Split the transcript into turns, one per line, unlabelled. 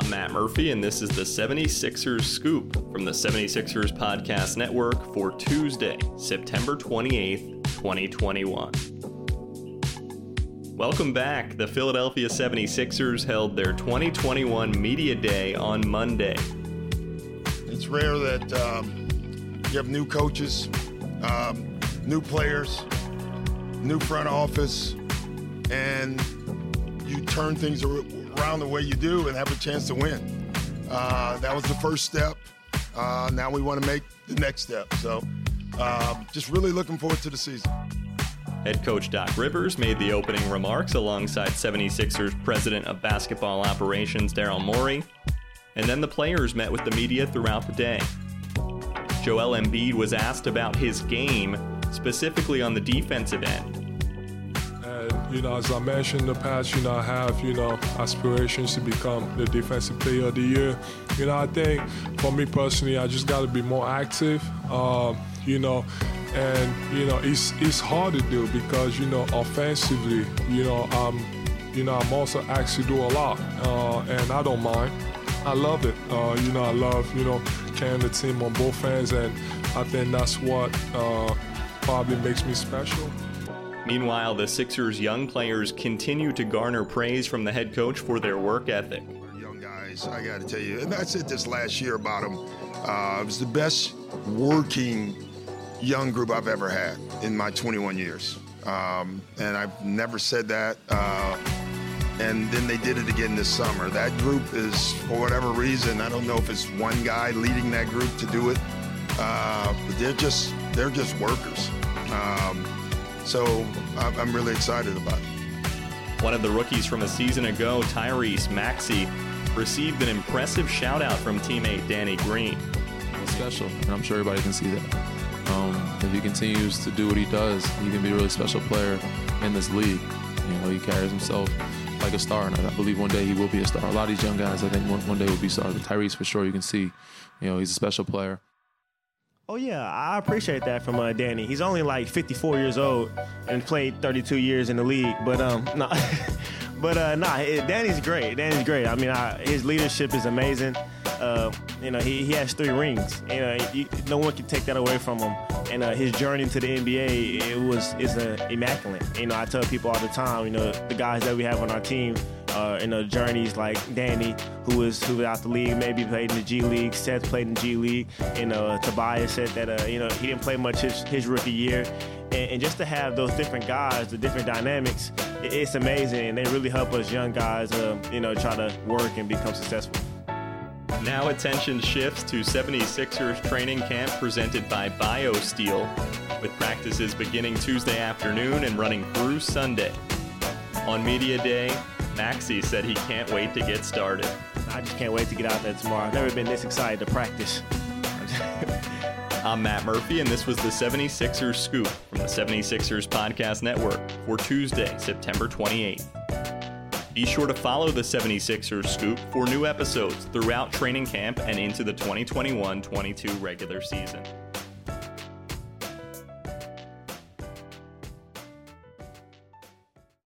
I'm Matt Murphy, and this is the 76ers Scoop from the 76ers Podcast Network for Tuesday, September 28th, 2021. Welcome back. The Philadelphia 76ers held their 2021 Media Day on Monday.
It's rare that um, you have new coaches, um, new players, new front office, and you turn things around the way you do and have a chance to win. Uh, that was the first step. Uh, now we want to make the next step. So uh, just really looking forward to the season.
Head coach Doc Rivers made the opening remarks alongside 76ers president of basketball operations Daryl Morey. And then the players met with the media throughout the day. Joel Embiid was asked about his game, specifically on the defensive end.
And, you know, as I mentioned in the past, you know, I have, you know, aspirations to become the defensive player of the year. You know, I think for me personally, I just got to be more active. Um, you know, and you know it's it's hard to do because you know offensively, you know, um, you know, I'm also asked to do a lot, uh, and I don't mind. I love it. Uh, you know, I love you know carrying the team on both ends, and I think that's what uh, probably makes me special.
Meanwhile, the Sixers' young players continue to garner praise from the head coach for their work ethic.
Young guys, I got to tell you, and I said this last year about them. Uh, it was the best working young group I've ever had in my 21 years. Um, and I've never said that. Uh, and then they did it again this summer. That group is, for whatever reason, I don't know if it's one guy leading that group to do it, uh, but they're just they're just workers. Um, so I'm really excited about it.
One of the rookies from a season ago, Tyrese Maxey, received an impressive shout out from teammate Danny Green.
Special, and I'm sure everybody can see that. Um, if he continues to do what he does, he can be a really special player in this league. You know, he carries himself like a star, and I believe one day he will be a star. A lot of these young guys, I think one, one day will be stars. But Tyrese, for sure, you can see, you know, he's a special player.
Oh yeah, I appreciate that from uh, Danny. He's only like 54 years old and played 32 years in the league, but um, no, but uh, nah, Danny's great. Danny's great. I mean, I, his leadership is amazing. Uh, you know, he, he has three rings. You know, no one can take that away from him. And uh, his journey to the NBA, it was is uh, immaculate. You know, I tell people all the time. You know, the guys that we have on our team uh, you know, journeys like Danny, who was who was out the league, maybe played in the G League. Seth played in the G League. You know, Tobias said that uh, you know he didn't play much his, his rookie year, and, and, just to have those different guys, the different dynamics, it, it's amazing. And they really help us young guys, uh, you know, try to work and become successful.
Now attention shifts to 76ers training camp presented by BioSteel, with practices beginning Tuesday afternoon and running through Sunday. On Media Day, Maxey said he can't wait to get started.
I just can't wait to get out there tomorrow. I've never been this excited to practice.
I'm Matt Murphy, and this was the 76ers Scoop from the 76ers Podcast Network for Tuesday, September 28th. Be sure to follow the 76ers Scoop for new episodes throughout training camp and into the 2021 22 regular season.